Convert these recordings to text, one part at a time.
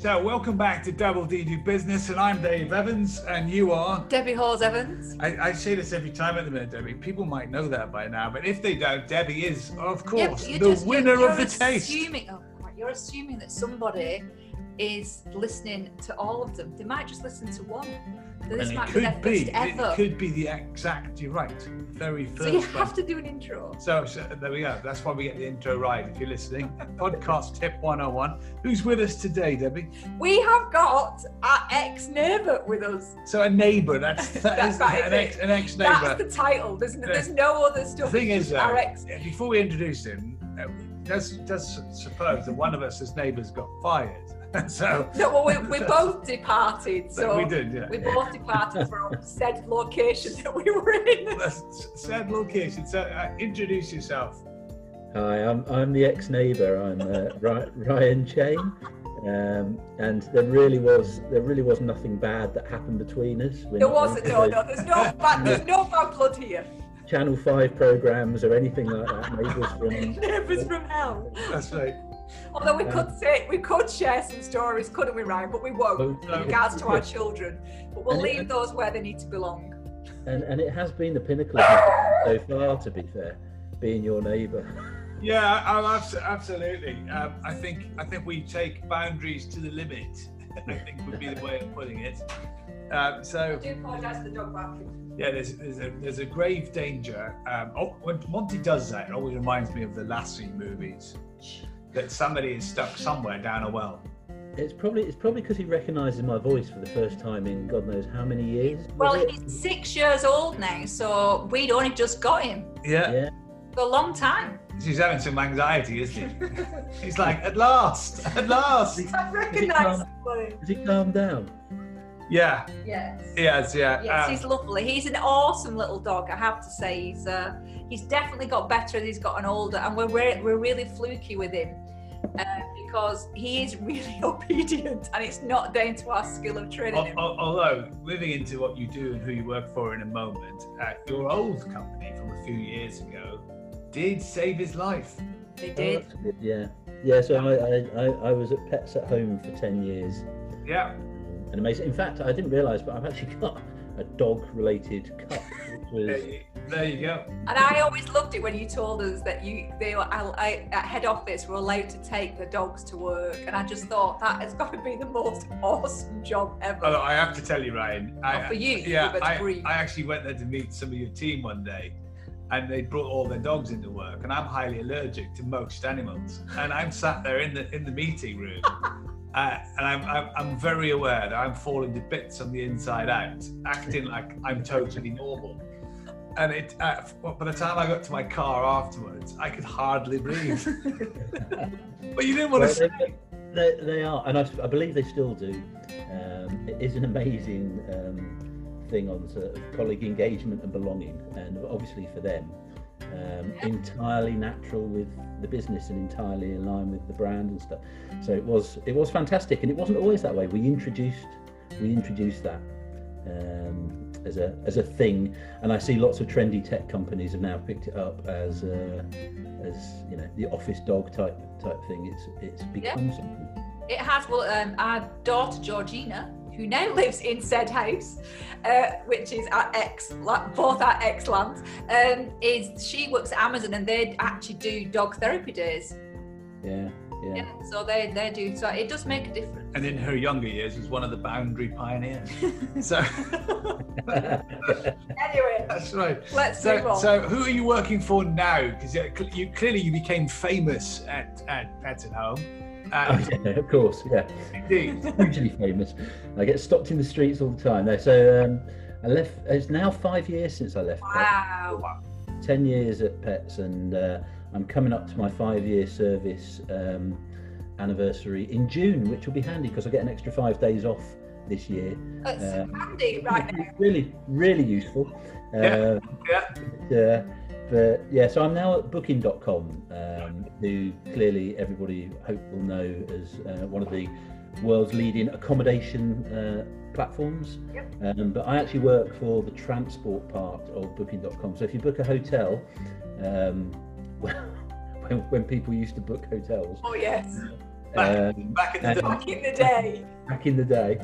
So, welcome back to Double D Do Business, and I'm Dave Evans, and you are. Debbie Halls Evans. I, I say this every time at the minute, Debbie. People might know that by now, but if they don't, Debbie is, of course, Yeah, the just- winner you're, of the you're taste. assuming, Oh, you're assuming that somebody is listening to all of them. They might just listen to one. This and it might be their could be, ever. it could be the exact. You're right, very first. so you one. have to do an intro. So, so there we go. That's why we get the intro right. If you're listening, podcast tip 101. Who's with us today, Debbie? We have got our ex-neighbour with us. So a neighbour. That's that That's right, an ex an ex neighbour. That's the title. There's, no- there's no other The thing is, though, ex. before we introduce him, uh, does does suppose that one of us as neighbours got fired. so No, well, we, we both departed. So we did, yeah. we both departed from said location that we were in. said location. So uh, introduce yourself. Hi, I'm, I'm the ex-neighbour. I'm uh, Ryan Chain, um, and there really was there really was nothing bad that happened between us. We're There wasn't. No, no. There's no bad. There's no bad blood here. Channel Five programs or anything like that. Neighbours from Neighbours from hell. That's right. Although we could say we could share some stories, couldn't we, Ryan? But we won't Oh, in regards to our children. But we'll And it- leave those where they need to belong. and and it has been the pinnacle so far. To be fair, being your neighbour. Yeah, I'm abs- absolutely. Um, I think I think we take boundaries to the limit. I think would be the way of putting it. Um, so do apologise for the dog barking. yeah, there's there's a, there's a grave danger. Um, oh, when Monty does that, it always reminds me of the Lassie movies. That somebody is stuck somewhere down a well. It's probably it's probably because he recognises my voice for the first time in God knows how many years. Well, it? he's six years old now, so we'd only just got him Yeah, yeah. for a long time. he's having some anxiety, isn't he? He's like, at last, at last. I recognise somebody. Has he calmed down? Yeah, Yes. yes, yeah. Yes, um, he's lovely. He's an awesome little dog. I have to say, he's uh, he's definitely got better as he's gotten older, and we're re- we're really fluky with him uh, because he is really obedient, and it's not down to our skill of training Al- him. al- Although, moving into what you do and who you work for in a moment, uh, your old company from a few years ago did save his life. They Oh, did. that's good, Yeah, yeah. So I, I, I, I was at Pets at Home for ten years, Yeah, and amazing. In fact, I didn't realise, but I've actually got a dog-related cup, which was you, there you go. And I always loved it when you told us that you they were I, I, at head office were allowed to take the dogs to work, and I just thought that has got to be the most awesome job ever. Although I have to tell you, Ryan, I, for you, yeah, I. I actually went there to meet some of your team one day, and they brought all their dogs into work, and I'm highly allergic to most animals, and I'm sat there in the in the meeting room. Uh, and I'm, I'm, I'm very aware that I'm falling to bits on the inside out, acting like I'm totally normal. And it, uh, by the time I got to my car afterwards, I could hardly breathe. but you didn't want Well, to say. they, they are, and I, I believe they still do. Um, it is an amazing um, thing on sort of colleague engagement and belonging, and obviously for them, um, entirely natural with the business and entirely in line with the brand and stuff. So it was it was fantastic, and it wasn't always that way. We introduced we introduced that. Um, as a, as a thing, and I see lots of trendy tech companies have now picked it up as uh, as you know the office dog type type thing. It's it's become something. It has. Well, um, our daughter Georgina, who now lives in said house, uh, which is our ex, both our ex lands, um, is she works at Amazon and they actually do dog therapy days. Yeah, yeah. Yeah, so they they do. So it does make a difference. And in her younger years, was one of the boundary pioneers. so Anyway, that's right. let's move on. so who are you working for now? Because you clearly you became famous at at Pets at Home. Oh, Uh, yeah, of course, yeah. indeed. Hugely famous. I get stopped in the streets all the time. No, so um, I left. It's now five years since I left. Pets. wow. Ten years at Pets, and uh, I'm coming up to my five-year service um, anniversary in June, which will be handy because I get an extra five days off this year. It's Uh, handy right now. Really, really useful. Yeah. Uh, Yeah. Yeah, but yeah, so I'm now at Booking.com, um, who clearly everybody hope will know as uh, one of the world's leading accommodation uh, platforms. Yep. Um, but I actually work for the transport part of Booking.com. So if you book a hotel, um, when, when people used to book hotels, Oh yes. Back, Um, back in the day. Back in the day. back in the day.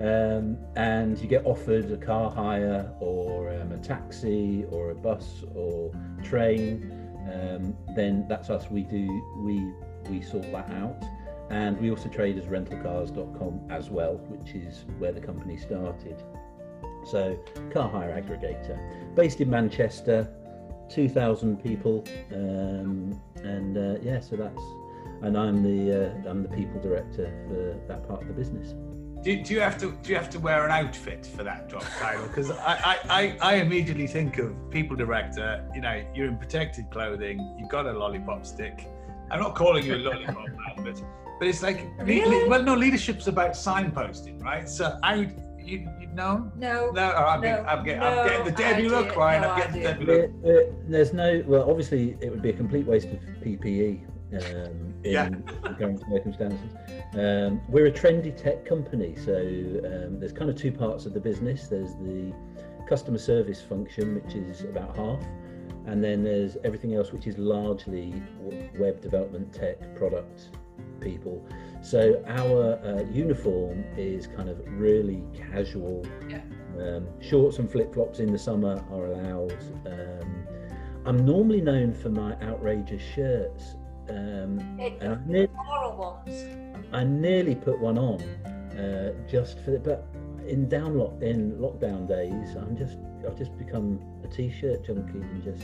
Um, and you get offered a car hire or um, a taxi or a bus or train, um, then that's us. We do we we sort that out, and we also trade as rentalcars.com as well, which is where the company started. So car hire aggregator, based in Manchester, two thousand people, um, and uh, yeah, so that's and I'm the uh, I'm the people director for that part of the business. Do, do you have to do you have to wear an outfit for that job title? Because I, I, I, I immediately think of people director. You know, you're in protected clothing. You've got a lollipop stick. I'm not calling you a lollipop man, but but it's like le- Really? well, no, leadership's about signposting, right? So I would you you know. No. No, oh, I'm, No, getting, I'm, getting, no I'm getting the Debbie idea, look, Ryan. no I'm getting the. Debbie look. There- there- there's no well, obviously it would be a complete waste of PPE um, in Yeah. current circumstances. Um, we're a trendy tech company, so um, there's kind of two parts of the business. There's the customer service function, which is about half, and then there's everything else, which is largely web development, tech, product people. So our uh, uniform is kind of really casual. Yeah. Um, shorts and flip flops in the summer are allowed. Um, I'm normally known for my outrageous shirts. Um, and I, ne-. I nearly put one on uh, just for the, but in down lock in lockdown days, I'm just I've just become a t-shirt junkie and just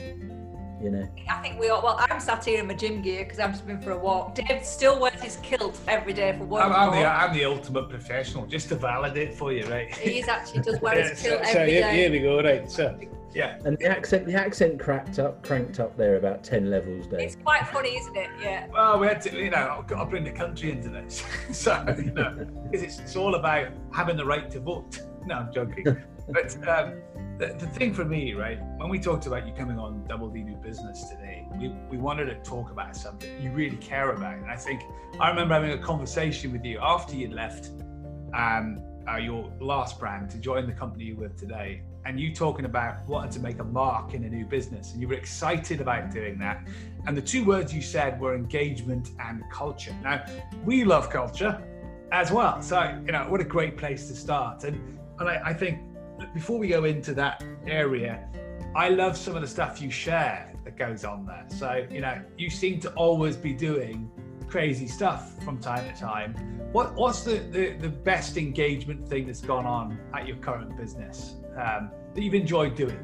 you know I think we all. Well, I'm sat here in my gym gear because I've just been for a walk. Dave still wears his kilt every day for work. I'm, I'm, the, I'm the ultimate professional, just to validate for you, right? He actually does wear Yeah, his kilt so every here, day. here we go, right? So yeah, and the accent the accent cracked up cranked up there about ten levels, Dave. It's quite funny, isn't it? Yeah. Well, we had to, you know, I've got to bring the country into this. so, you know, because it's, it's all about having the right to vote. No, I'm joking. but um, the, the thing for me, right, when we talked about you coming on Double D New Business today, we, we wanted to talk about something you really care about. And I think I remember having a conversation with you after you'd left um, uh, your last brand to join the company you're with today. And you talking about wanting to make a mark in a new business, and you were excited about doing that. And the two words you said were engagement and culture. Now, we love culture as well. So, you know, what a great place to start. And and I, I think before we go into that area, I love some of the stuff you share that goes on there. So, you know, you seem to always be doing crazy stuff from time to time. What what's the, the, the best engagement thing that's gone on at your current business um, that you've enjoyed doing?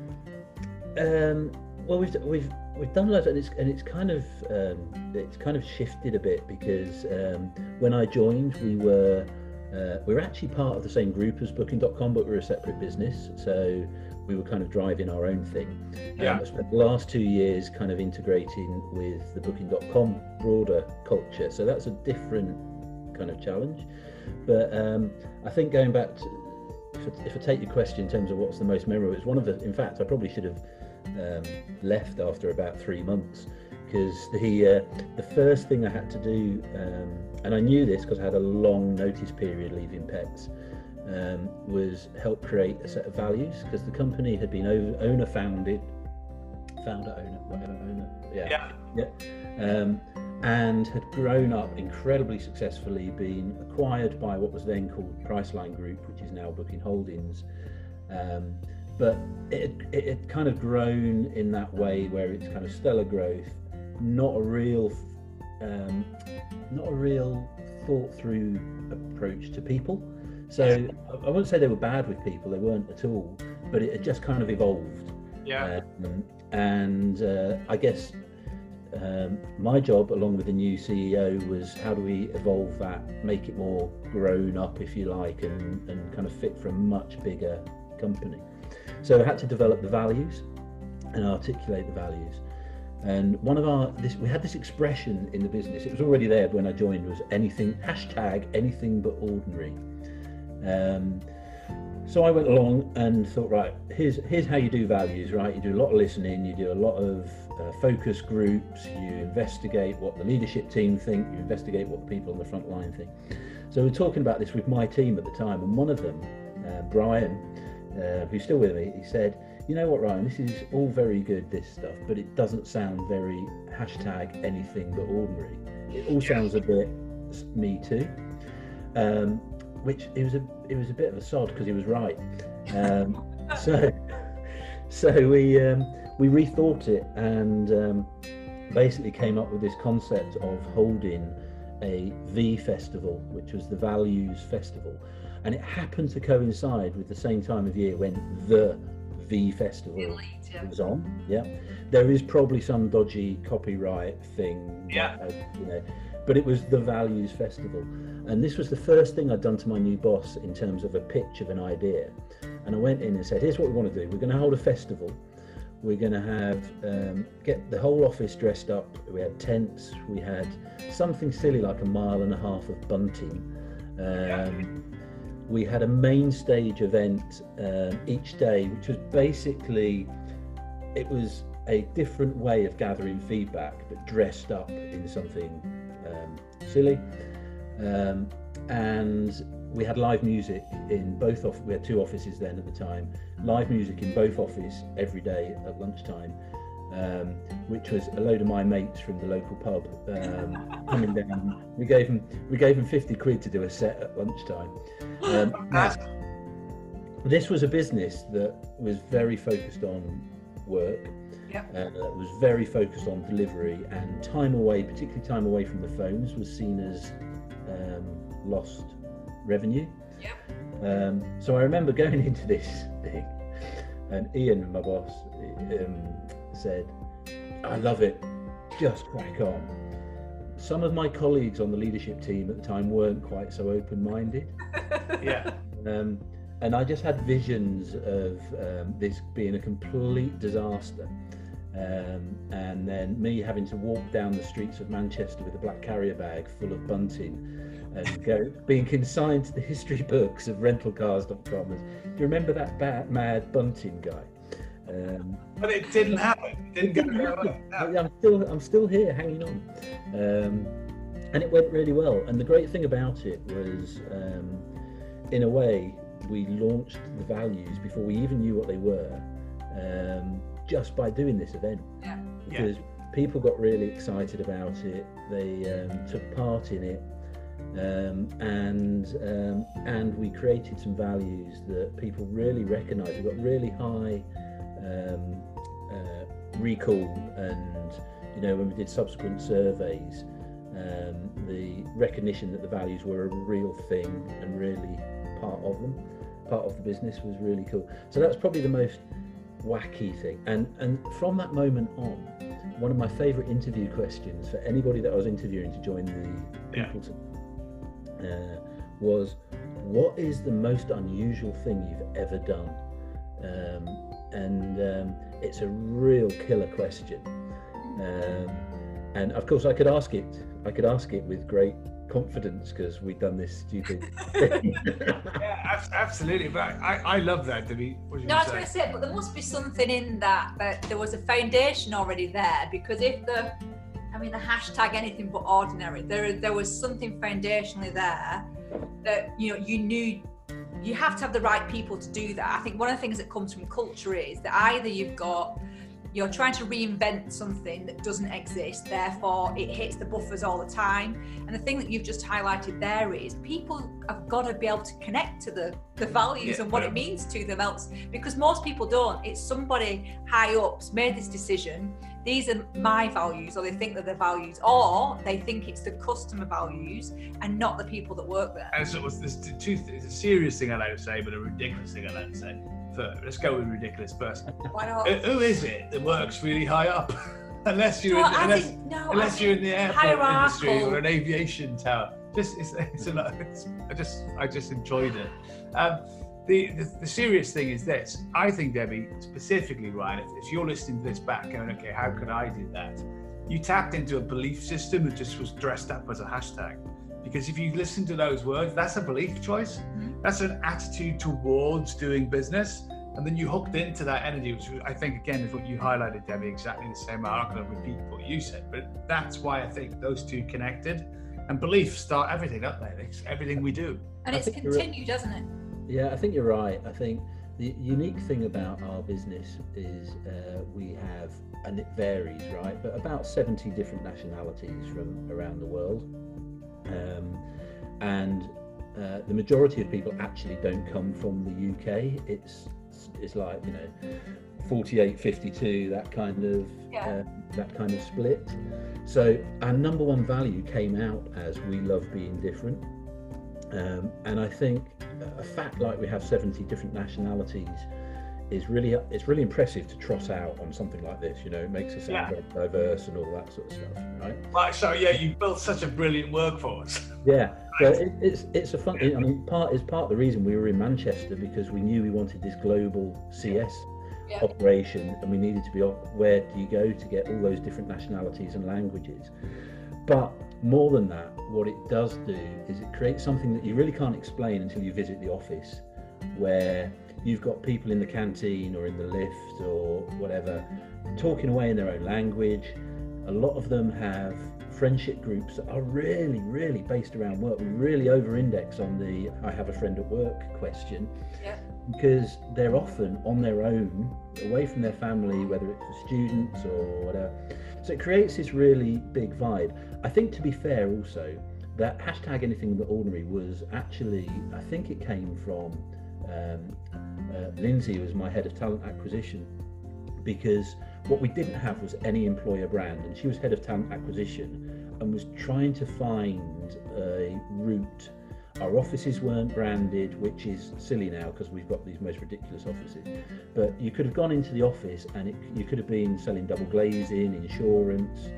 Um, well, we've we've we've done loads, and it's and it's kind of um, it's kind of shifted a bit because um, when I joined, we were uh, we're actually part of the same group as Booking.com, but we we're a separate business. So we were kind of driving our own thing. Um, Yeah. I spent the last two years kind of integrating with the Booking.com broader culture. So that's a different kind of challenge. But um, I think going back to if I, if I take your question in terms of what's the most memorable, it's one of the. In fact, I probably should have um, left after about three months because the uh, the first thing I had to do, um, and I knew this because I had a long notice period leaving Pets, um, was help create a set of values because the company had been owner founded, founder owner whatever owner Yeah. yeah. Um, and had grown up incredibly successfully, being acquired by what was then called Priceline Group, which is now Booking Holdings. Um, but it, it had kind of grown in that way where it's kind of stellar growth, not a real, um, not a real thought through approach to people. So I I wouldn't say they were bad with people; they weren't at all. But it had just kind of evolved. Yeah. Um, and uh, I guess um, my job, along with the new CEO, was how do we evolve that, make it more grown up, if you like, and, and kind of fit for a much bigger company. So I had to develop the values and articulate the values. And one of our this we had this expression in the business. It was already there when I joined. Was anything hashtag anything but ordinary. Um, so I went along and thought, right, here's here's how you do values, right? You do a lot of listening, you do a lot of uh, focus groups, you investigate what the leadership team think, you investigate what the people on the front line think. So we're talking about this with my team at the time, and one of them, uh, Brian, uh, who's still with me, he said, "You know what, Ryan? This is all very good, this stuff, but it doesn't sound very hashtag anything but ordinary. It all sounds a bit me too, um, which it was a it was a bit of a sod because he was right. Um, so so we um, we rethought it and um, basically came up with this concept of holding a V festival, which was the Values Festival, and it happened to coincide with the same time of year when the V Festival was on. Yeah, there is probably some dodgy copyright thing. Yeah, uh, you know, but it was the Values Festival, and this was the first thing I'd done to my new boss in terms of a pitch of an idea. And I went in and said, "Here's what we want to do. We're going to hold a festival." we're going to have um, get the whole office dressed up we had tents we had something silly like a mile and a half of bunting um, we had a main stage event um, each day which was basically it was a different way of gathering feedback but dressed up in something um, silly. Um, and we had live music in both of we had two offices then at the time live music in both offices every day at lunchtime um, which was a load of my mates from the local pub um, coming down we gave them we gave them 50 quid to do a set at lunchtime um, this was a business that was very focused on work Yep. uh, was very focused on delivery and time away particularly time away from the phones was seen as um, lost revenue. Yep. Um, so I remember going into this thing, and Ian, my boss, um, said, "I love it. Just crack on." Some of my colleagues on the leadership team at the time weren't quite so open-minded. yeah. Um, and I just had visions of um, this being a complete disaster. Um, and then me having to walk down the streets of Manchester with a black carrier bag full of bunting and go being consigned to the history books of rentalcars.com. Do you remember that bad, mad bunting guy? Um, but it didn't happen. It didn't, happen. I'm still, I'm still here, hanging on, um, and it went really well. And the great thing about it was, um, in a way, we launched the values before we even knew what they were, um, just by doing this event. Yeah. Because yeah. people got really excited about it. They um, took part in it. Um, and um, and we created some values that people really recognise. We got really high um, uh, recall, and you know when we did subsequent surveys, um, the recognition that the values were a real thing and really part of them, part of the business was really cool. So that's probably the most wacky thing. And and from that moment on, one of my favourite interview questions for anybody that I was interviewing to join the yeah. people uh, was what is the most unusual thing you've ever done? Um, and um, it's a real killer question. Um, and of course, I could ask it. I could ask it with great confidence because we've done this stupid. yeah, absolutely. But I, I love that. To be. No, I was going to say, but there must be something in that that there was a foundation already there because if the I mean, the hashtag anything but ordinary. There, there was something foundationally there that you know you knew you have to have the right people to do that. I think one of the things that comes from culture is that either you've got you're trying to reinvent something that doesn't exist, therefore it hits the buffers all the time. And the thing that you've just highlighted there is people have got to be able to connect to the, the values yeah, and what yeah. it means to them else because most people don't. It's somebody high up's made this decision. These are my values, or they think that they're values, or they think it's the customer values and not the people that work there. And so it was this two, it's a serious thing I like to say, but a ridiculous thing I like to say first. Let's go with ridiculous first. Why not? Who is it that works really high up? unless you're in, unless, think, no, unless you're in the airport industry or an aviation tower. Just it's, it's a lot. It's, I just I just enjoyed it. Um, the, the, the serious thing is this. I think Debbie specifically, Ryan, if, if you're listening to this back, going, okay, how could I do that? You tapped into a belief system that just was dressed up as a hashtag. Because if you listen to those words, that's a belief choice. Mm-hmm. That's an attitude towards doing business. And then you hooked into that energy, which I think, again, is what you highlighted, Debbie, exactly the same. I'm not going to repeat what you said, but that's why I think those two connected. And beliefs start everything up there. It's everything we do. And it's continued, doesn't it? Yeah, I think you're right. I think the unique thing about our business is uh, we have, and it varies, right? But about 70 different nationalities from around the world. Um, and uh, the majority of people actually don't come from the UK. It's it's like you know 48 52 that kind of Yeah. uh, that kind of split so our number one value came out as we love being different um, and i think a fact like we have 70 different nationalities is really it's really impressive to trot out on something like this you know it makes us sound Yeah. diverse and all that sort of stuff right Right, so yeah, you built such a brilliant workforce. yeah, so it, it's it's a fun. I mean, part is part of the reason we were in Manchester because we knew we wanted this global CS Yeah. operation, and we needed to be. op- Where do you go to get all those different nationalities and languages? But more than that, what it does do is it creates something that you really can't explain until you visit the office, where you've got people in the canteen or in the lift or whatever talking away in their own language. A lot of them have friendship groups that are really, really based around work. We really over index on the I have a friend at work question Yeah. because they're often on their own, away from their family, whether it's the students or whatever. So it creates this really big vibe. I think, to be fair, also, that hashtag anything but ordinary was actually, I think it came from um, uh, Lindsay, who was my head of talent acquisition, because what we didn't have was any employer brand, and she was head of talent acquisition and was trying to find a route. Our offices weren't branded, which is silly now because we've got these most ridiculous offices. But you could have gone into the office and it, you could have been selling double glazing, insurance,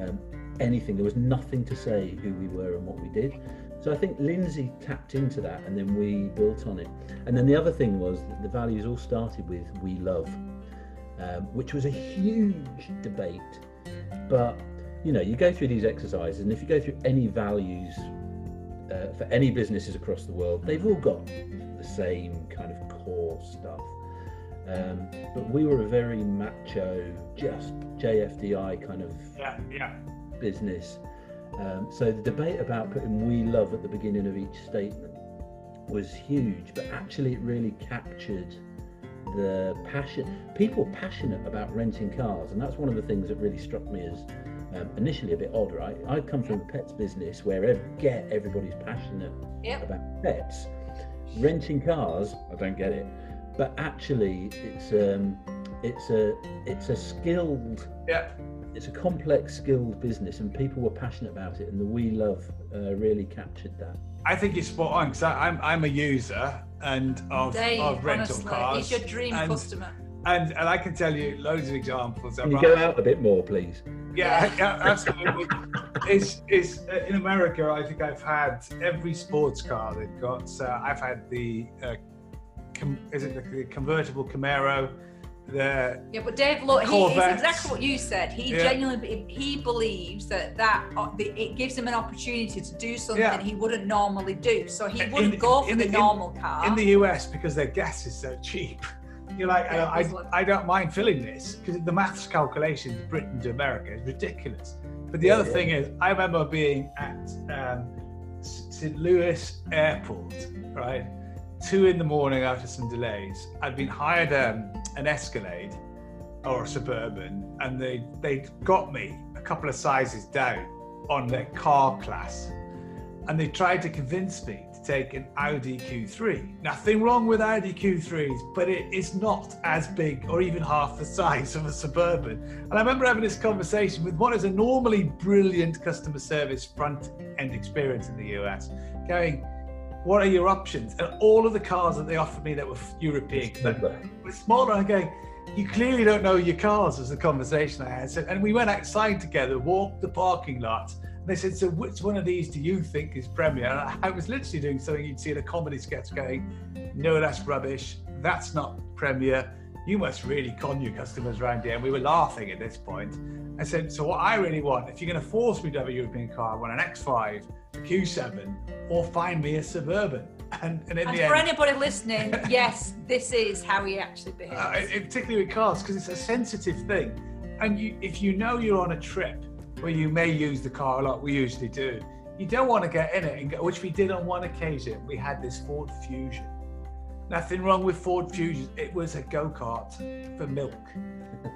um, anything. There was nothing to say who we were and what we did. So I think Lindsay tapped into that and then we built on it. And then the other thing was that the values all started with we love, um, which was a huge debate. But you know, you go through these exercises, and if you go through any values uh, for any businesses across the world, they've all got the same kind of core stuff. Um, but we were a very macho, just JFDI kind of Yeah, yeah. business. Um, so the debate about putting "we love" at the beginning of each statement was huge, but actually it really captured the passion. People passionate about renting cars, and that's one of the things that really struck me as um, initially a bit odd. Right, I come from a pets business where ev- get everybody's passionate Yep. about pets. Renting cars, I don't get it, but actually it's um, it's a it's a skilled Yeah. it's a complex skilled business and people were passionate about it and the we love uh, really captured that I think you're spot on because I'm I'm a user and of, Dave, of rental honestly, cars. he's your dream and, customer. And and I can tell you loads of examples. can you go out a bit more please Yeah, yeah, absolutely. it's, it's uh, in America. I think I've had every sports car they've got. So I've had the, uh, com- is it the, the convertible Camaro, the Yeah, but Dave, look, he, it's exactly what you said. He Yeah. genuinely he believes that that uh, the, it gives him an opportunity to do something Yeah. he wouldn't normally do. So he wouldn't in- go for in the, the- in- normal car. in the US because their gas is so cheap. You're like, Yeah, I, I, I don't mind filling this because the maths calculations Britain to America is ridiculous. But the Yeah, other yeah. thing is, I remember being at um, St. Louis Airport, right? Two in the morning after some delays. I'd been hired um, an Escalade or a Suburban, and they they got me a couple of sizes down on their car class, and they tried to convince me take an Audi Q3. Nothing wrong with Audi Q3s, but it is not as big or even half the size of a Suburban. And I remember having this conversation with what is a normally brilliant customer service front end experience in the US, going. What are your options? And all of the cars that they offered me that were European were smaller. I'm going, you clearly don't know your cars was the conversation I had. So, and we went outside together, walked the parking lot. They said, so which one of these do you think is Premier? And I, was literally doing something you'd see in a comedy sketch going, no, that's rubbish. That's not Premier. You must really con your customers around here. And we were laughing at this point. I said, so what I really want, if you're going to force me to have a European car, I want an X5, a Q7, or find me a Suburban. And, and in and the for end, anybody listening, yes, this is how he actually behaves. uh, particularly with cars because it's a sensitive thing and you, if you know you're on a trip where you may use the car a lot we usually do you don't want to get in it and go, which we did on one occasion we had this ford fusion Nothing wrong with Ford Fusion. It was a go kart for milk.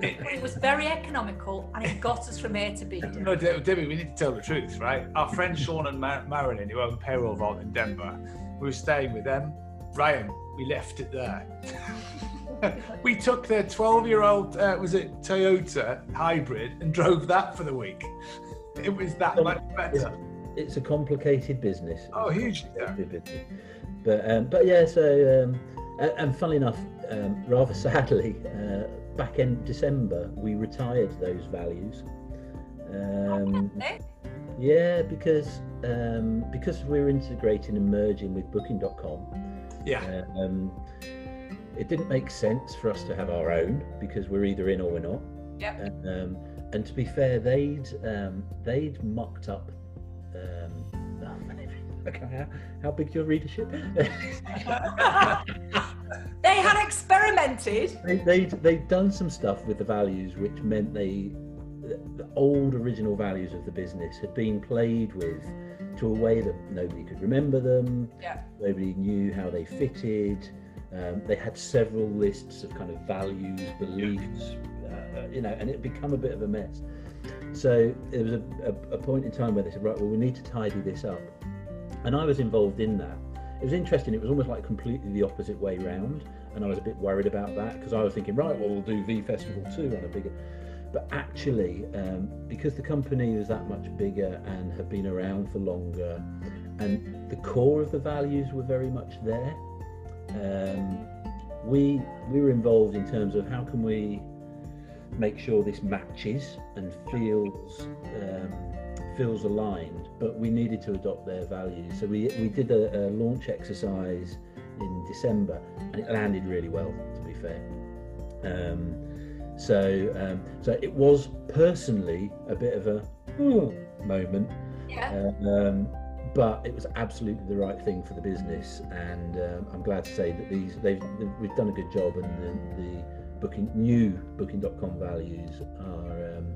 It, it, was very economical and it got us from A to B. No, Debbie, we need to tell the truth, right? Our friends Sean and Mar- Marilyn, who own Payroll Vault in Denver, we were staying with them. Ryan, we left it there. we took their 12 year old, uh, was it Toyota hybrid, and drove that for the week. It was that much better. It's a complicated business. Oh, huge. Yeah. But, um, but yeah, so, um, and, and funnily enough, um, rather sadly, uh, back in December, we retired those values. Um, yeah, because um, because we're integrating and merging with Booking.com. Yeah. Um, it didn't make sense for us to have our own because we're either in or we're not. Yeah. Um, and to be fair, they'd um, they'd mucked up. Um, okay, how, how big's your readership? they had experimented. They, they'd they'd done some stuff with the values, which meant they the old original values of the business had been played with to a way that nobody could remember them. Yeah. Nobody knew how they fitted. Um, they had several lists of kind of values, beliefs, uh, you know, and it become a bit of a mess. So there was a, a, a, point in time where they said, right, well, we need to tidy this up. And I was involved in that. It was interesting. It was almost like completely the opposite way round. And I was a bit worried about that because I was thinking, right, well, we'll do V Festival 2 on a bigger. But actually, um, because the company is that much bigger and have been around for longer, and the core of the values were very much there, um, we we were involved in terms of how can we make sure this matches and feels um, feels aligned. But we needed to adopt their values, so we we did a, a launch exercise in December, and it landed really well. To be fair. Um, so, um, so it was personally a bit of a oh, moment. Yeah. Um, but it was absolutely the right thing for the business, and um, I'm glad to say that these they've, they've, we've done a good job, and the, the booking new Booking.com values are, um,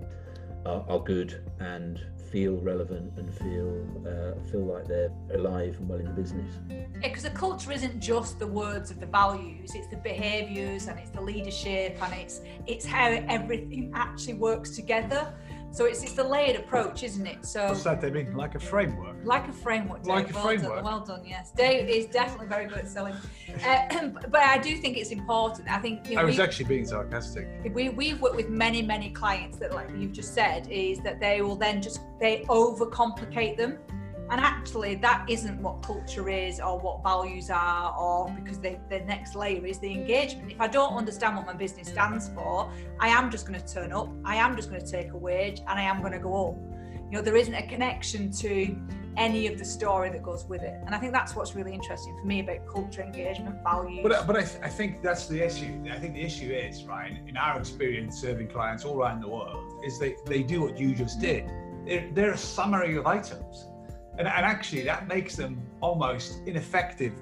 are, are good and feel relevant and feel uh, feel like they're alive and well in the business. Yeah, because the culture isn't just the words of the values; it's the behaviours and it's the leadership and it's it's how everything actually works together. So it's it's the layered approach, isn't it? So what's that? They mean like a framework. Like a framework. Dave. Like a well framework. Done, well done. Yes, Dave is definitely very good at selling. Uh, but I do think it's important. I think you know, I was actually being sarcastic. We we've worked with many many clients that, like you've just said, is that they will then just they overcomplicate them and actually that isn't what culture is or what values are or because the, the next layer is the engagement. If i don't understand what my business stands for i am just going to turn up i am just going to take a wage and i am going to go home. You know there isn't a connection to any of the story that goes with it. And i think that's what's really interesting for me about culture engagement values. But, but I, th- I think that's the issue. I think the issue is right in our experience serving clients all around the world is they, they do what you just did. They're, they're a summary of items and, and actually, that makes them almost ineffective,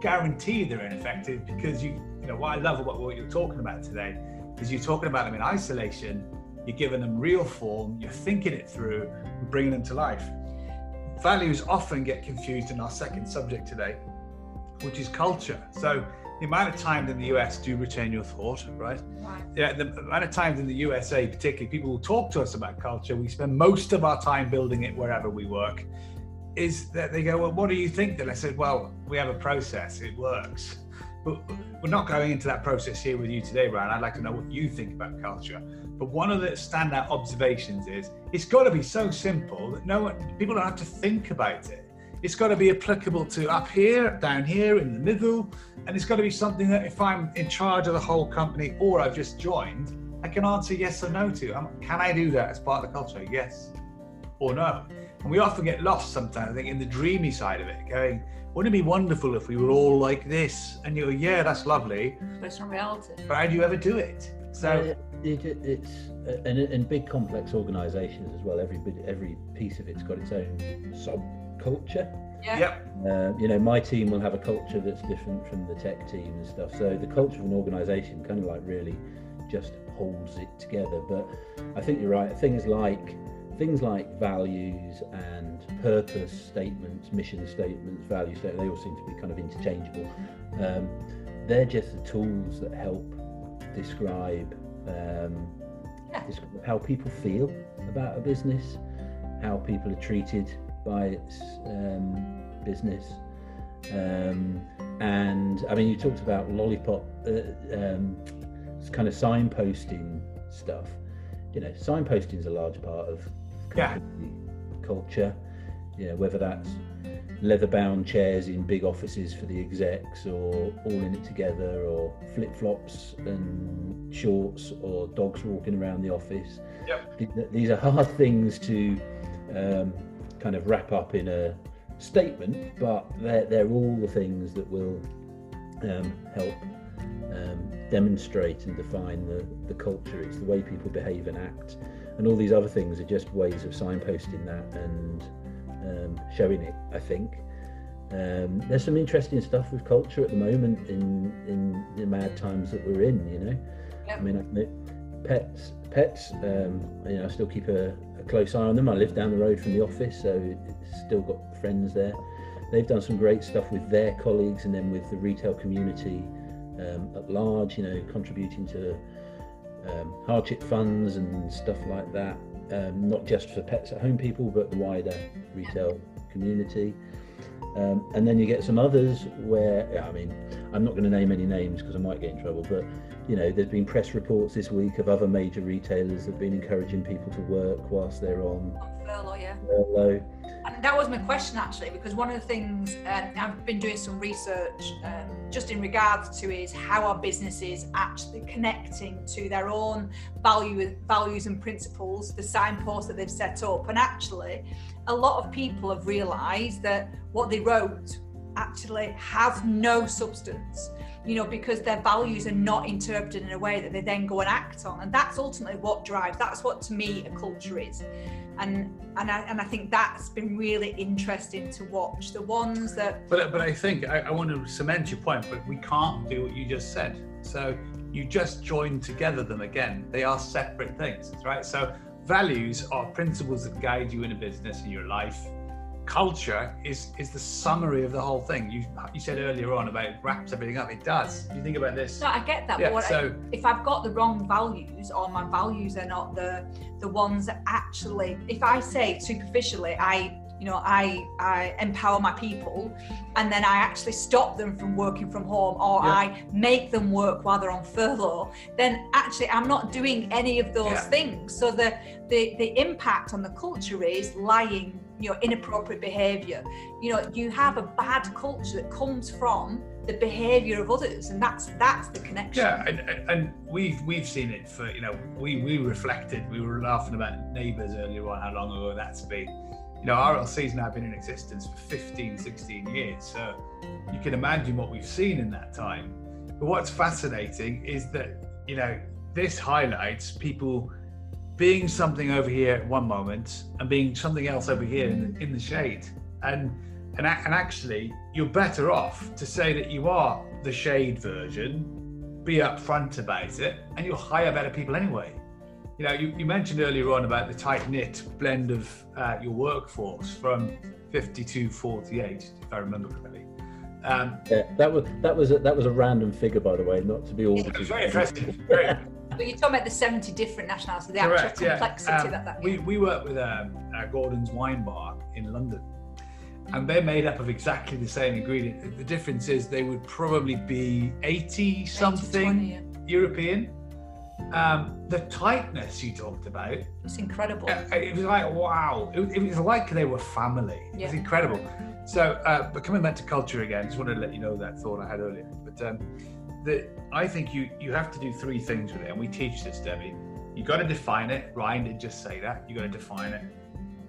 guaranteed they're ineffective because you, you know, what I love about what you're talking about today is you're talking about them in isolation, you're giving them real form, you're thinking it through, and bringing them to life. Values often get confused in our second subject today, which is culture. So, the amount of times in the US do retain your thought, right? Right. Yeah, the amount of times in the USA, particularly, people will talk to us about culture. We spend most of our time building it wherever we work is that they go, Well, what do you think? Then I said, Well, we have a process, it works. But we're not going into that process here with you today, Ryan. I'd like to know what you think about culture. But one of the standout observations is it's got to be so simple that no one, people don't have to think about it. It's got to be applicable to up here, down here, in the middle, and it's got to be something that if I'm in charge of the whole company or I've just joined, I can answer yes or no to. Um, can I do that as part of the culture? Yes or no. And we often get lost sometimes, I think, in the dreamy side of it, going, wouldn't it be wonderful if we were all like this? And you go, yeah, that's lovely. But it's not reality. But how do you ever do it? So it, it, it's and in big complex organisations as well. Every bit, every piece of it's got its own subculture. Yeah. Yep. Uh, you know, my team will have a culture that's different from the tech team and stuff. So the culture of an organisation kind of like really just holds it together. But I think you're right. Things like things like values and purpose statements, mission statements, value statements, they all seem to be kind of interchangeable. Um, they're just the tools that help describe, um, Yeah. how people feel about a business, how people are treated by its um, business. Um, and I mean, you talked about lollipop, uh, um, kind of signposting stuff. You know, signposting is a large part of culture. You know, whether that's leather-bound chairs in big offices for the execs, or all in it together, or flip-flops and shorts, or dogs walking around the office. Yep. These are hard things to um, kind of wrap up in a statement, but they're, they're all the things that will um, help um, demonstrate and define the, the culture. It's the way people behave and act. And all these other things are just ways of signposting that and um, showing it, I think. Um, there's some interesting stuff with culture at the moment in, in the mad times that we're in, you know. I Yep. mean, I admit, pets, pets, um, you know, I still keep a, a close eye on them. I live down the road from the office, so it's still got friends there. They've done some great stuff with their colleagues and then with the retail community um, at large, you know, contributing to um, hardship funds and stuff like that. Um, not just for pets at home people, but the wider retail community. Um, and then you get some others where, I mean, I'm not going to name any names because I might get in trouble, but you know, there's been press reports this week of other major retailers that have been encouraging people to work whilst they're on On furlough, yeah. furlough. And that was my question actually, because one of the things um, I've been doing some research um, just in regards to is how are businesses actually connecting to their own value, values and principles, the signposts that they've set up. And actually, a lot of people have realised that what they wrote actually has no substance you know because their values are not interpreted in a way that they then go and act on and that's ultimately what drives that's what to me a culture is and and I, and I think that's been really interesting to watch the ones that But but I think I, I want to cement your point, but we can't do what you just said. So you just join together them again. They are separate things, right? So values are principles that guide you in a business in your life. Culture is is the summary of the whole thing. You you said earlier on about it wraps everything up. It does. You think about this. no I get that Yeah, but what I, so if I've got the wrong values or my values are not the the ones that actually if I say superficially I you know I I empower my people and then I actually stop them from working from home or Yeah. I make them work while they're on furlough then actually I'm not doing any of those Yeah. things so the the the impact on the culture is lying you know inappropriate behavior you know you have a bad culture that comes from the behavior of others and that's that's the connection Yeah, and, and- we've we've seen it for you know we we reflected. We were laughing about neighbours earlier on how long ago that's been. You know, RLC's now been in existence for 15, 16 years, so you can imagine what we've seen in that time. But what's fascinating is that you know this highlights people being something over here at one moment and being something else over here in the, in the shade, and and a- and actually you're better off to say that you are the shade version be upfront about it and you'll hire better people anyway. You know, you, you mentioned earlier on about the tight knit blend of uh, your workforce from 52 48, if I remember correctly. Um, Yeah, that was that was a, that was a random figure, by the way, not to be all. it was very impressive. Very, But you're talking about the 70 different nationalities, the correct, actual yeah. complexity Um, that that we, we work with um, uh, Gordon's Wine Bar in London. And they're made up of exactly the same ingredient. The difference is they would probably be 80 something 80, 20, yeah. European. Um, the tightness you talked about It's incredible. Yeah, it was like wow. It, it was like they were family. It was Yeah. incredible. So, uh, but coming back to culture again, just wanted to let you know that thought I had earlier. But um, the, I think you you have to do three things with it, and we teach this, Debbie. You got to define it. Ryan did just say that. You got to define it.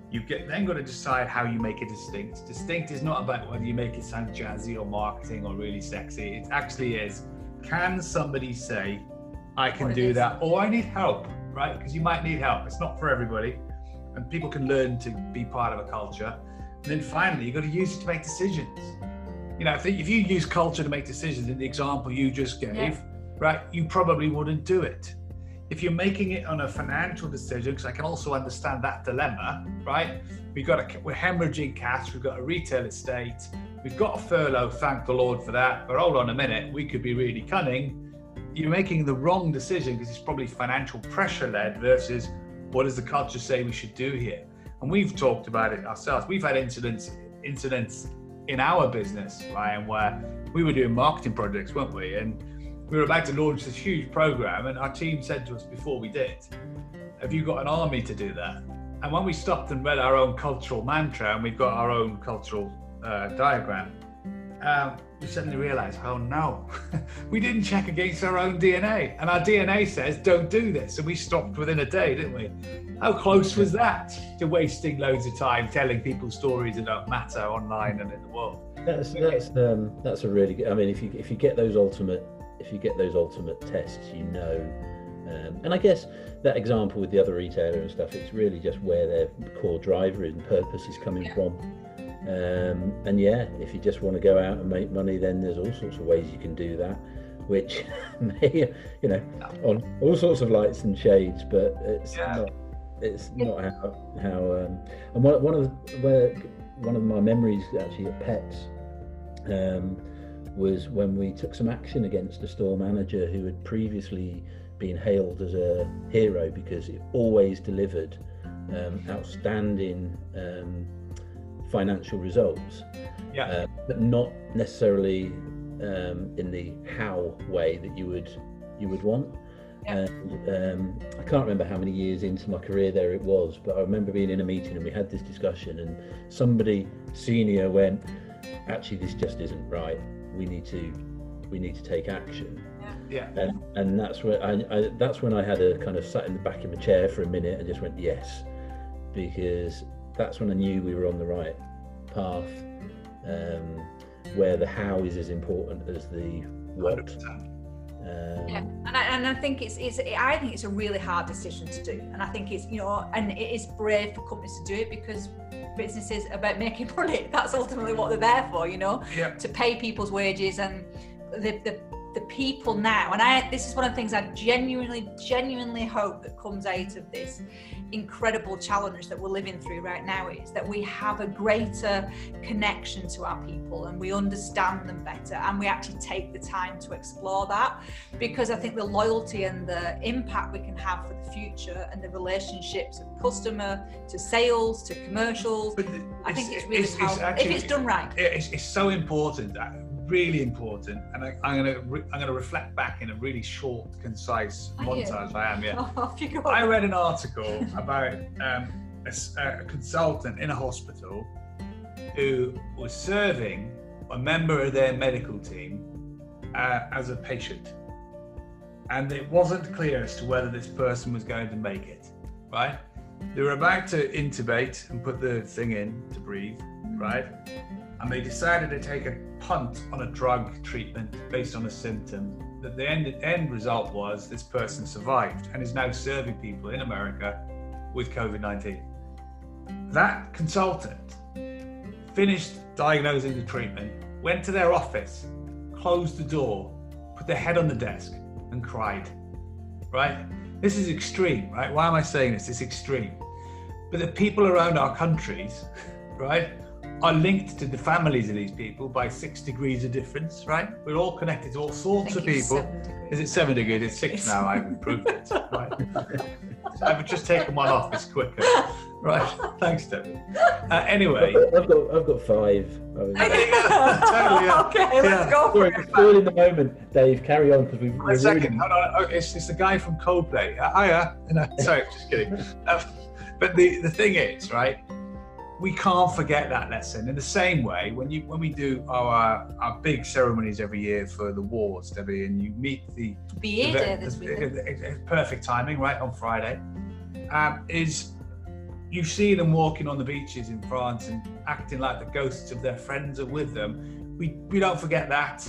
You get then got to decide how you make it distinct. Distinct is not about whether you make it sound jazzy or marketing or really sexy. It actually is. Can somebody say, "I can do that," or "I need help"? Right? Because you might need help. It's not for everybody, and people can learn to be part of a culture. And then finally, you've got to use it to make decisions. You know, if, if you use culture to make decisions in the example you just gave, Yeah. right, you probably wouldn't do it. if you're making it on a financial decision, because I can also understand that dilemma, right? We've got a, we're hemorrhaging cash, we've got a retail estate, we've got a furlough, thank the Lord for that. But hold on a minute, we could be really cunning. You're making the wrong decision because it's probably financial pressure led versus what does the culture say we should do here? And we've talked about it ourselves. We've had incidents incidents in our business, Ryan, where we were doing marketing projects, weren't we? And we were about to launch this huge program, and our team said to us before we did, Have you got an army to do that? And when we stopped and read our own cultural mantra, and we've got our own cultural uh, diagram, um, we suddenly realized, oh no, we didn't check against our own DNA. And our DNA says, don't do this. And we stopped within a day, didn't we? How close was that to wasting loads of time telling people stories that don't matter online and in the world? That's that's um, that's a really good. I mean, if you if you get those ultimate if you get those ultimate tests, you know. Um, and I guess that example with the other retailer and stuff, it's really just where their core driver and purpose is coming yeah. from. Um, and yeah, if you just want to go out and make money, then there's all sorts of ways you can do that, which may, you know, on all sorts of lights and shades, but it's yeah. not. It's not how how. Um, and one, one of the, where one of my memories actually at Pets. Um, was when we took some action against a store manager who had previously been hailed as a hero because it always delivered um, outstanding um, financial results, yeah. uh, but not necessarily um, in the how way that you would you would want. Yeah. And um, I can't remember how many years into my career there it was, but I remember being in a meeting and we had this discussion, and somebody senior went, "Actually, this just isn't right we need to we need to take action. Yeah. And, and that's where I, I, that's when I had a kind of sat in the back of my chair for a minute and just went yes, because that's when I knew we were on the right path, um, where the how is as important as the what. Um, yeah, and I, and I think it's, it's I think it's a really hard decision to do, and I think it's you know, and it is brave for companies to do it because businesses about making money. That's ultimately what they're there for, you know, yeah. to pay people's wages and the, the the people now. And i this is one of the things i genuinely genuinely hope that comes out of this incredible challenge that we're living through right now is that we have a greater connection to our people and we understand them better and we actually take the time to explore that because i think the loyalty and the impact we can have for the future and the relationships of customer to sales to commercials i think it's really it's, it's actually, if it's done right. It's, it's so important that really important, and I, am going to re- I'm going to reflect back in a really short, concise Are montage. You? I am, yeah. Oh, I read an article about um, a, a, consultant in a hospital who was serving a member of their medical team uh, as a patient, and it wasn't clear as to whether this person was going to make it. Right? They were about to intubate and put the thing in to breathe. Right? and they decided to take a punt on a drug treatment based on a symptom. That the end, end result was this person survived and is now serving people in America with COVID 19. That consultant finished diagnosing the treatment, went to their office, closed the door, put their head on the desk, and cried. Right? This is extreme, right? Why am I saying this? It's extreme. But the people around our countries, right, are linked to the families of these people by six degrees of difference, right? We're all connected to all sorts of people. Is it seven degrees? It's six now. I've improved it. Right. I've just taken one off. It's quicker. Right. Thanks, Debbie. Uh, anyway, I've got I've got five. totally, yeah. okay, let's yeah. go. Sorry, it's still in the moment, Dave. Carry on because we've. One second. Hold on. Oh, it's, it's the guy from Coldplay. Uh, hiya. No, sorry, just kidding. Um, but the the thing is, right? We can't forget that lesson. In the same way, when you when we do our our big ceremonies every year for the wars, Debbie, and you meet the, the, the, perfect timing, right on Friday, um, is you see them walking on the beaches in France and acting like the ghosts of their friends are with them. We we don't forget that.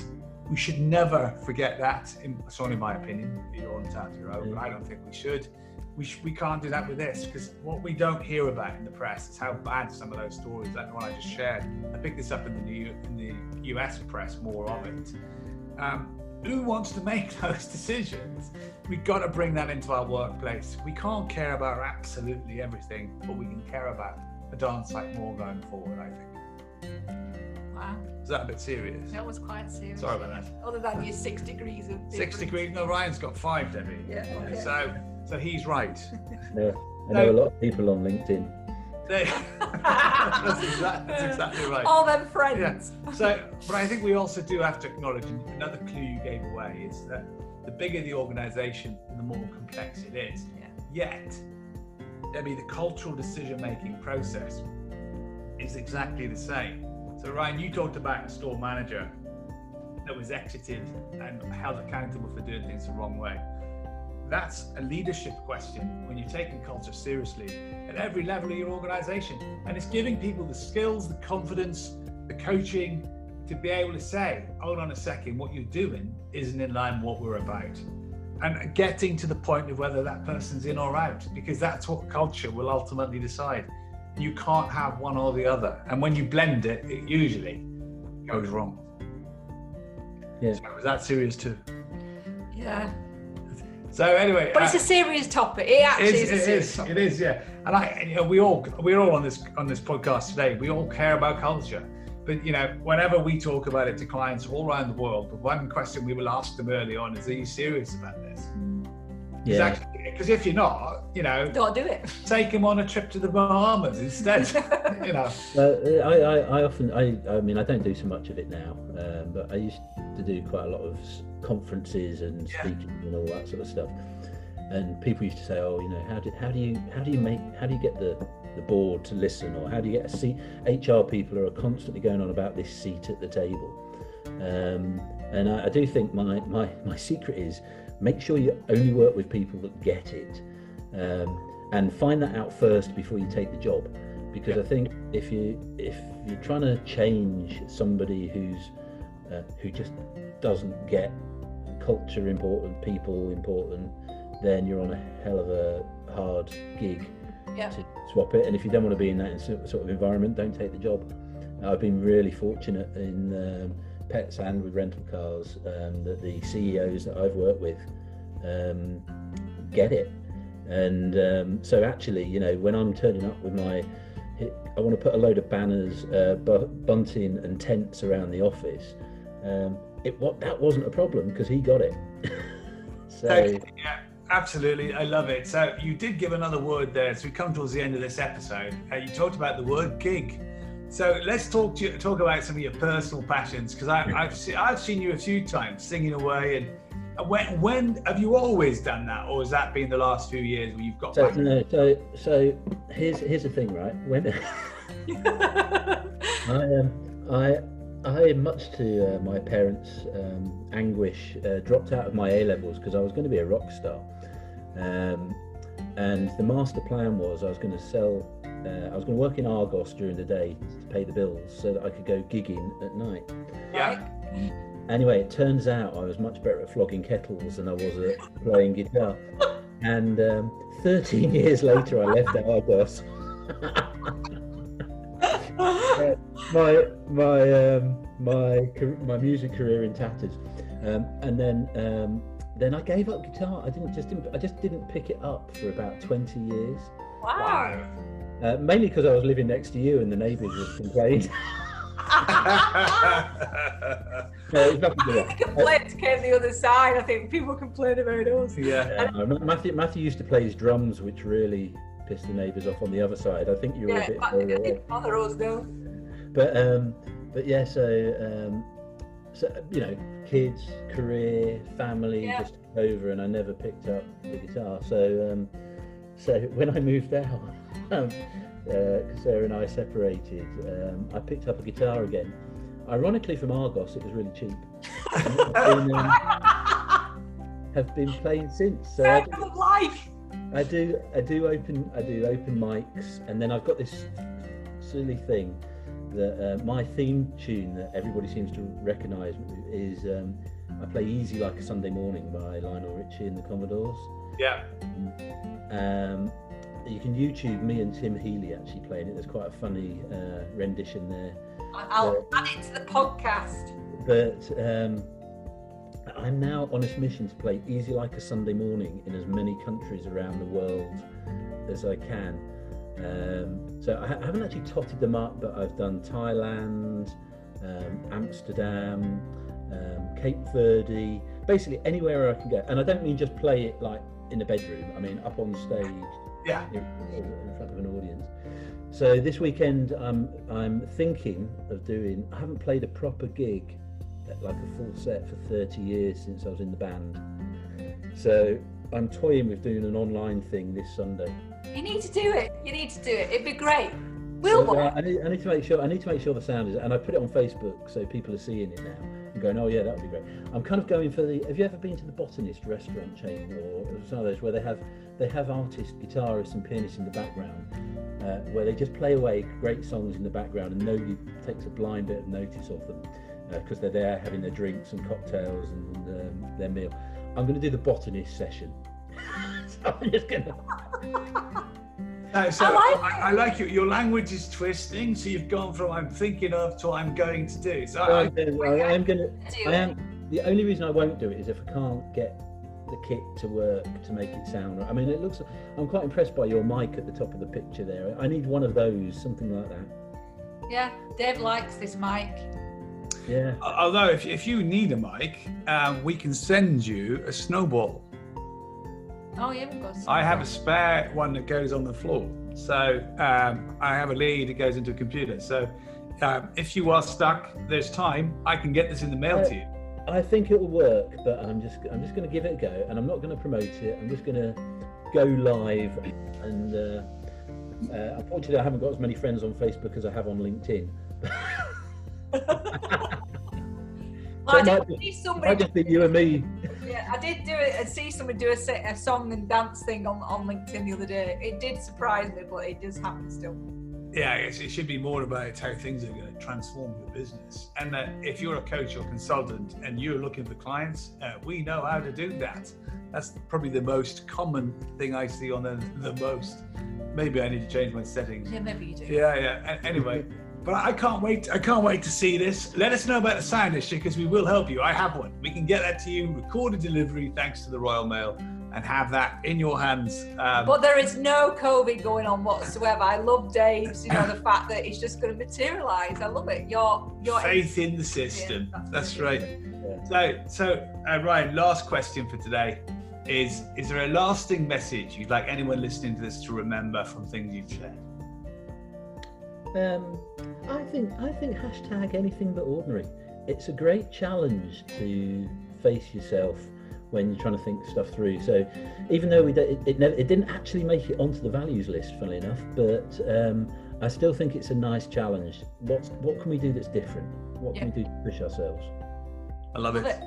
We should never forget that. In, it's only my opinion. You're on top your own. But I don't think we should we, sh- we can't do that with this because what we don't hear about in the press is how bad some of those stories, like the one I just shared. I picked this up in the, new, in the US press, more of it. Um, who wants to make those decisions? We've got to bring that into our workplace. We can't care about absolutely everything, but we can care about a darn sight more going forward, I think. Wow, Is that a bit serious? that was quite serious. Sorry about that. Other than your six degrees of Six degrees. No, Ryan's got five, Debbie. Yeah, okay. So, so he's right. No, I know a lot of people on LinkedIn. There- that's, exact, that's exactly right. All them friends. So, but I think we also do have to acknowledge another clue you gave away is that the bigger the organisation, and the more complex it is. Yeah. Yet, Debbie, the cultural decision-making process is exactly the same. So, Ryan, you talked about a store manager that was exited and held accountable for doing things the wrong way. That's a leadership question when you're taking culture seriously at every level of your organization. And it's giving people the skills, the confidence, the coaching to be able to say, hold on a second, what you're doing isn't in line with what we're about. And getting to the point of whether that person's in or out, because that's what culture will ultimately decide. You can't have one or the other. And when you blend it, it usually goes wrong. Yeah. So was that serious too? Yeah. So anyway, But it's uh, a serious topic. It actually it's- is a serious is. topic. It is. Yeah. And I, and, you know, we all we're all on this on this podcast today. We all care about culture, but you know, whenever we talk about it to clients all around the world, the one question we will ask them early on is, "Are you serious about this?" Yeah, Because if you're not, you know, Don't do it. take them on a trip to the Bahamas instead. you know. Uh, I, I, I often, I, I mean, I don't do so much of it now, um, but I used to do quite a lot of s- conferences and Yeah. speaking and all that sort of stuff. And people used to say, "Oh, you know, how do, how do you, how do you make, how do you get the, the board to listen, or how do you get a seat?" HR people are constantly going on about this seat at the table, um, and I, I do think my, my, my secret is make sure you only work with people that get it, um, and find that out first before you take the job because I think if you if you're trying to change somebody who's uh, who just doesn't get culture important, people important, then you're on a hell of a hard gig Yeah. to swap it. And if you don't want to be in that sort of environment, don't take the job. I've been really fortunate in um, pets and with rental cars um, that the CEOs that I've worked with um, get it. And um, so actually, you know, when I'm turning up with my, I want to put a load of banners, uh, bunting and tents around the office. Um, it what that wasn't a problem because he got it. so Yeah, absolutely. I love it. So you did give another word there. So we come towards the end of this episode. Uh, you talked about the word gig. So let's talk to you, talk about some of your personal passions because I've I've seen you a few times singing away and. and When, when have you always done that, or has that been the last few years where you've got so no, so so here's here's the thing, right? When I um, I I much to uh, my parents' um, anguish uh, dropped out of my A levels because I was going to be a rock star, um, and the master plan was I was going to sell. Uh, I was going to work in Argos during the day to pay the bills so that I could go gigging at night. Yeah. Anyway, it turns out I was much better at flogging kettles than I was at playing guitar. And um, 13 years later, I left Argos. Uh, my my um, my my music career in tatters, um, and then um, then I gave up guitar. I didn't just didn't, I just didn't pick it up for about 20 years. Wow. Uh, mainly because I was living next to you and the neighbours would complain. no, it was nothing to do with the complaints came the other side. I think people complain about us. yeah. Uh, Matthew, Matthew used to play his drums, which really pissed the neighbours off on the other side. I think you were a bit but further it away. didn't bother us though. But um, but yeah, so um, so you know, kids, career, family Yeah. just over, and I never picked up the guitar. So um, so when I moved out, um, uh, Sarah and I separated, um, I picked up a guitar again. Ironically, from Argos, it was really cheap. I've been, um, have been playing since. So I, Circle of life. I do I do open I do open mics and then I've got this silly thing that uh, my theme tune that everybody seems to recognise is um, I play Easy Like a Sunday Morning by Lionel Richie and the Commodores. Yeah. Um, you can YouTube me and Tim Healy actually playing it. There's quite a funny uh, rendition there. I'll add it to the podcast. But um, I'm now on this mission to play Easy Like a Sunday Morning in as many countries around the world as I can. Um, so I, ha- I haven't actually totted them up, but I've done Thailand, um, Amsterdam, um, Cape Verde, basically anywhere I can go. And I don't mean just play it like in the bedroom. I mean up on stage Yeah. in in front of an audience. So this weekend, I'm I'm thinking of doing. I haven't played a proper gig, like a full set for 30 years since I was in the band. So I'm toying with doing an online thing this Sunday. You need to do it. You need to do it. It'd be great. We'll So, uh. I, need, I need to make sure. I need to make sure the sound is. And I put it on Facebook so people are seeing it now and going, "Oh yeah, that would be great." I'm kind of going for the. Have you ever been to the Botanist restaurant chain or some of those where they have they have artists, guitarists, and pianists in the background, uh, where they just play away great songs in the background and nobody takes a blind bit of notice of them because they're there having their drinks and cocktails and um, their meal. I'm going to do the Botanist session. so I'm just going to. No, so I I like like, I, like you. Your language is twisting, so you've gone from I'm thinking of to I'm going to do. So I, I'm gonna- I am going to. Do I am. The only reason I won't do it is if I can't get the kit to work to make it sound right. I mean, it looks. I'm quite impressed by your mic at the top of the picture there. I need one of those, something like that. Yeah, Dave likes this mic. Yeah. although if, if you need a mic, um, we can send you a snowball. Oh, you haven't got. I have a spare one that goes on the floor. So um, I have a lead that goes into a computer. So um, if you are stuck, there's time. I can get this in the mail to you. I think it will work, but I'm just I'm just going to give it a go, and I'm not going to promote it. I'm just going to go live, and uh, uh, unfortunately, I haven't got as many friends on Facebook as I have on LinkedIn. Well, I So it did might see Might just be you and me. Yeah, I did do it and see someone do a, a song and dance thing on, on LinkedIn the other day. It did surprise me, but it does happen still. Yeah, I guess it should be more about how things are going to transform your business. And that if you're a coach or consultant and you're looking for clients, uh, we know how to do that. That's probably the most common thing I see on the, the most. Maybe I need to change my settings. Yeah, maybe you do. Yeah, yeah. Anyway, but I can't wait. I can't wait to see this. Let us know about the sound issue because we will help you. I have one. We can get that to you, recorded delivery, thanks to the Royal Mail, and have that in your hands. Um, But there is no COVID going on whatsoever. I love Dave's, you know, the fact that it's just going to materialise. I love it. Your your faith in the system. Yeah, that's that's right. Yeah. So, so uh, Ryan, last question for today is: Is there a lasting message you'd like anyone listening to this to remember from things you've shared? Um, I think I think hashtag anything but ordinary. It's a great challenge to face yourself when you're trying to think stuff through. So even though we d- it, it, never, it didn't actually make it onto the values list, funnily enough, but um, I still think it's a nice challenge. What what can we do that's different? What can we do to push ourselves? I love, Love it.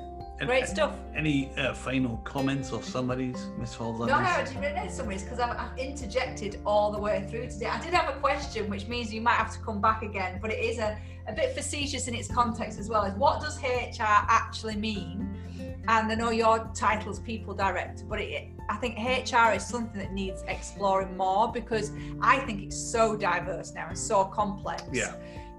Great and stuff. Any uh, final comments or summaries, Miss Falls? No, I haven't written summaries because I've, I've interjected all the way through today. I did have a question, which means you might have to come back again, but it is a, a bit facetious in its context as well. Is what does HR actually mean? And I know your title's people director, but it, I think HR is something that needs exploring more because I think it's so diverse now and so complex. Yeah.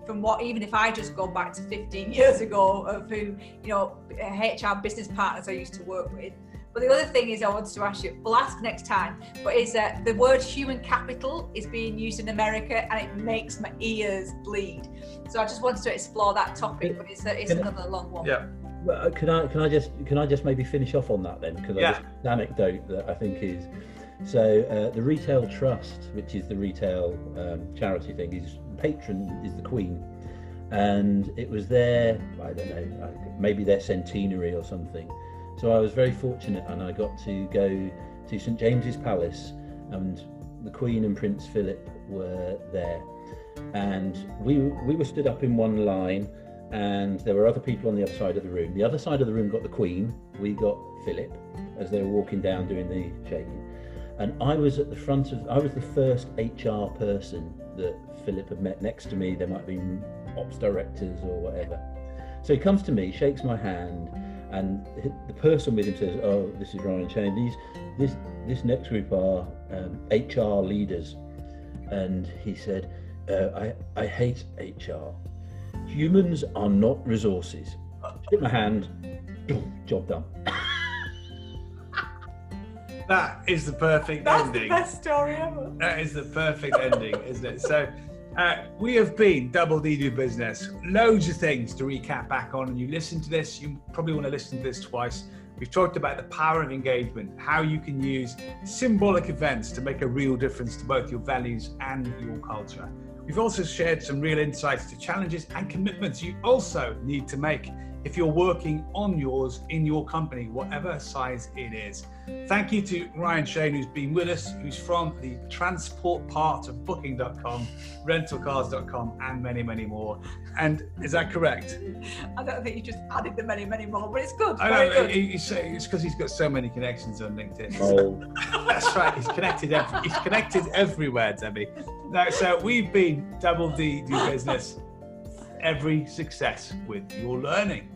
From what, even if I just go back to 15 years ago of who, you know, HR business partners I used to work with. But the other thing is, I wanted to ask you, we'll ask next time, but is that the word human capital is being used in America and it makes my ears bleed. So I just wanted to explore that topic, but it's, it's Can I- another long one. Yeah. Well, uh, can I can I just can I just maybe finish off on that then? Because Yeah. I just an anecdote that I think is so uh, the retail trust, which is the retail um, charity thing, is patron is the Queen, and it was their I don't know maybe their centenary or something. So I was very fortunate, and I got to go to St James's Palace, and the Queen and Prince Philip were there, and we we were stood up in one line and there were other people on the other side of the room. The other side of the room got the Queen, we got Philip as they were walking down doing the shaking. And I was at the front of, I was the first HR person that Philip had met next to me. There might been ops directors or whatever. So he comes to me, shakes my hand, and the person with him says, "Oh, this is Ryan Shane. These, this, this next group are um, HR leaders." And he said, uh, "I, I hate HR. Humans are not resources." Shook my hand, job done. That is the perfect That's ending. the best story ever. That is the perfect ending, isn't it? So, uh, we have been Double D Do Business. Loads of things to recap back on. And you listen to this, you probably want to listen to this twice. We've talked about the power of engagement, how you can use symbolic events to make a real difference to both your values and your culture. We've also shared some real insights to challenges and commitments you also need to make if you're working on yours in your company, whatever size it is. Thank you to Ryan Shane, who's been with us, who's from the transport part of booking.com, rentalcars.com, and many, many more. And is that correct? I don't think you just added the many, many more, but it's good. I Very know good. he- he's- it's because he's got so many connections on LinkedIn. Oh, That's right. He's connected. Every, he's connected everywhere, Debbie. No, so we've been double D do business. Every success with your learning.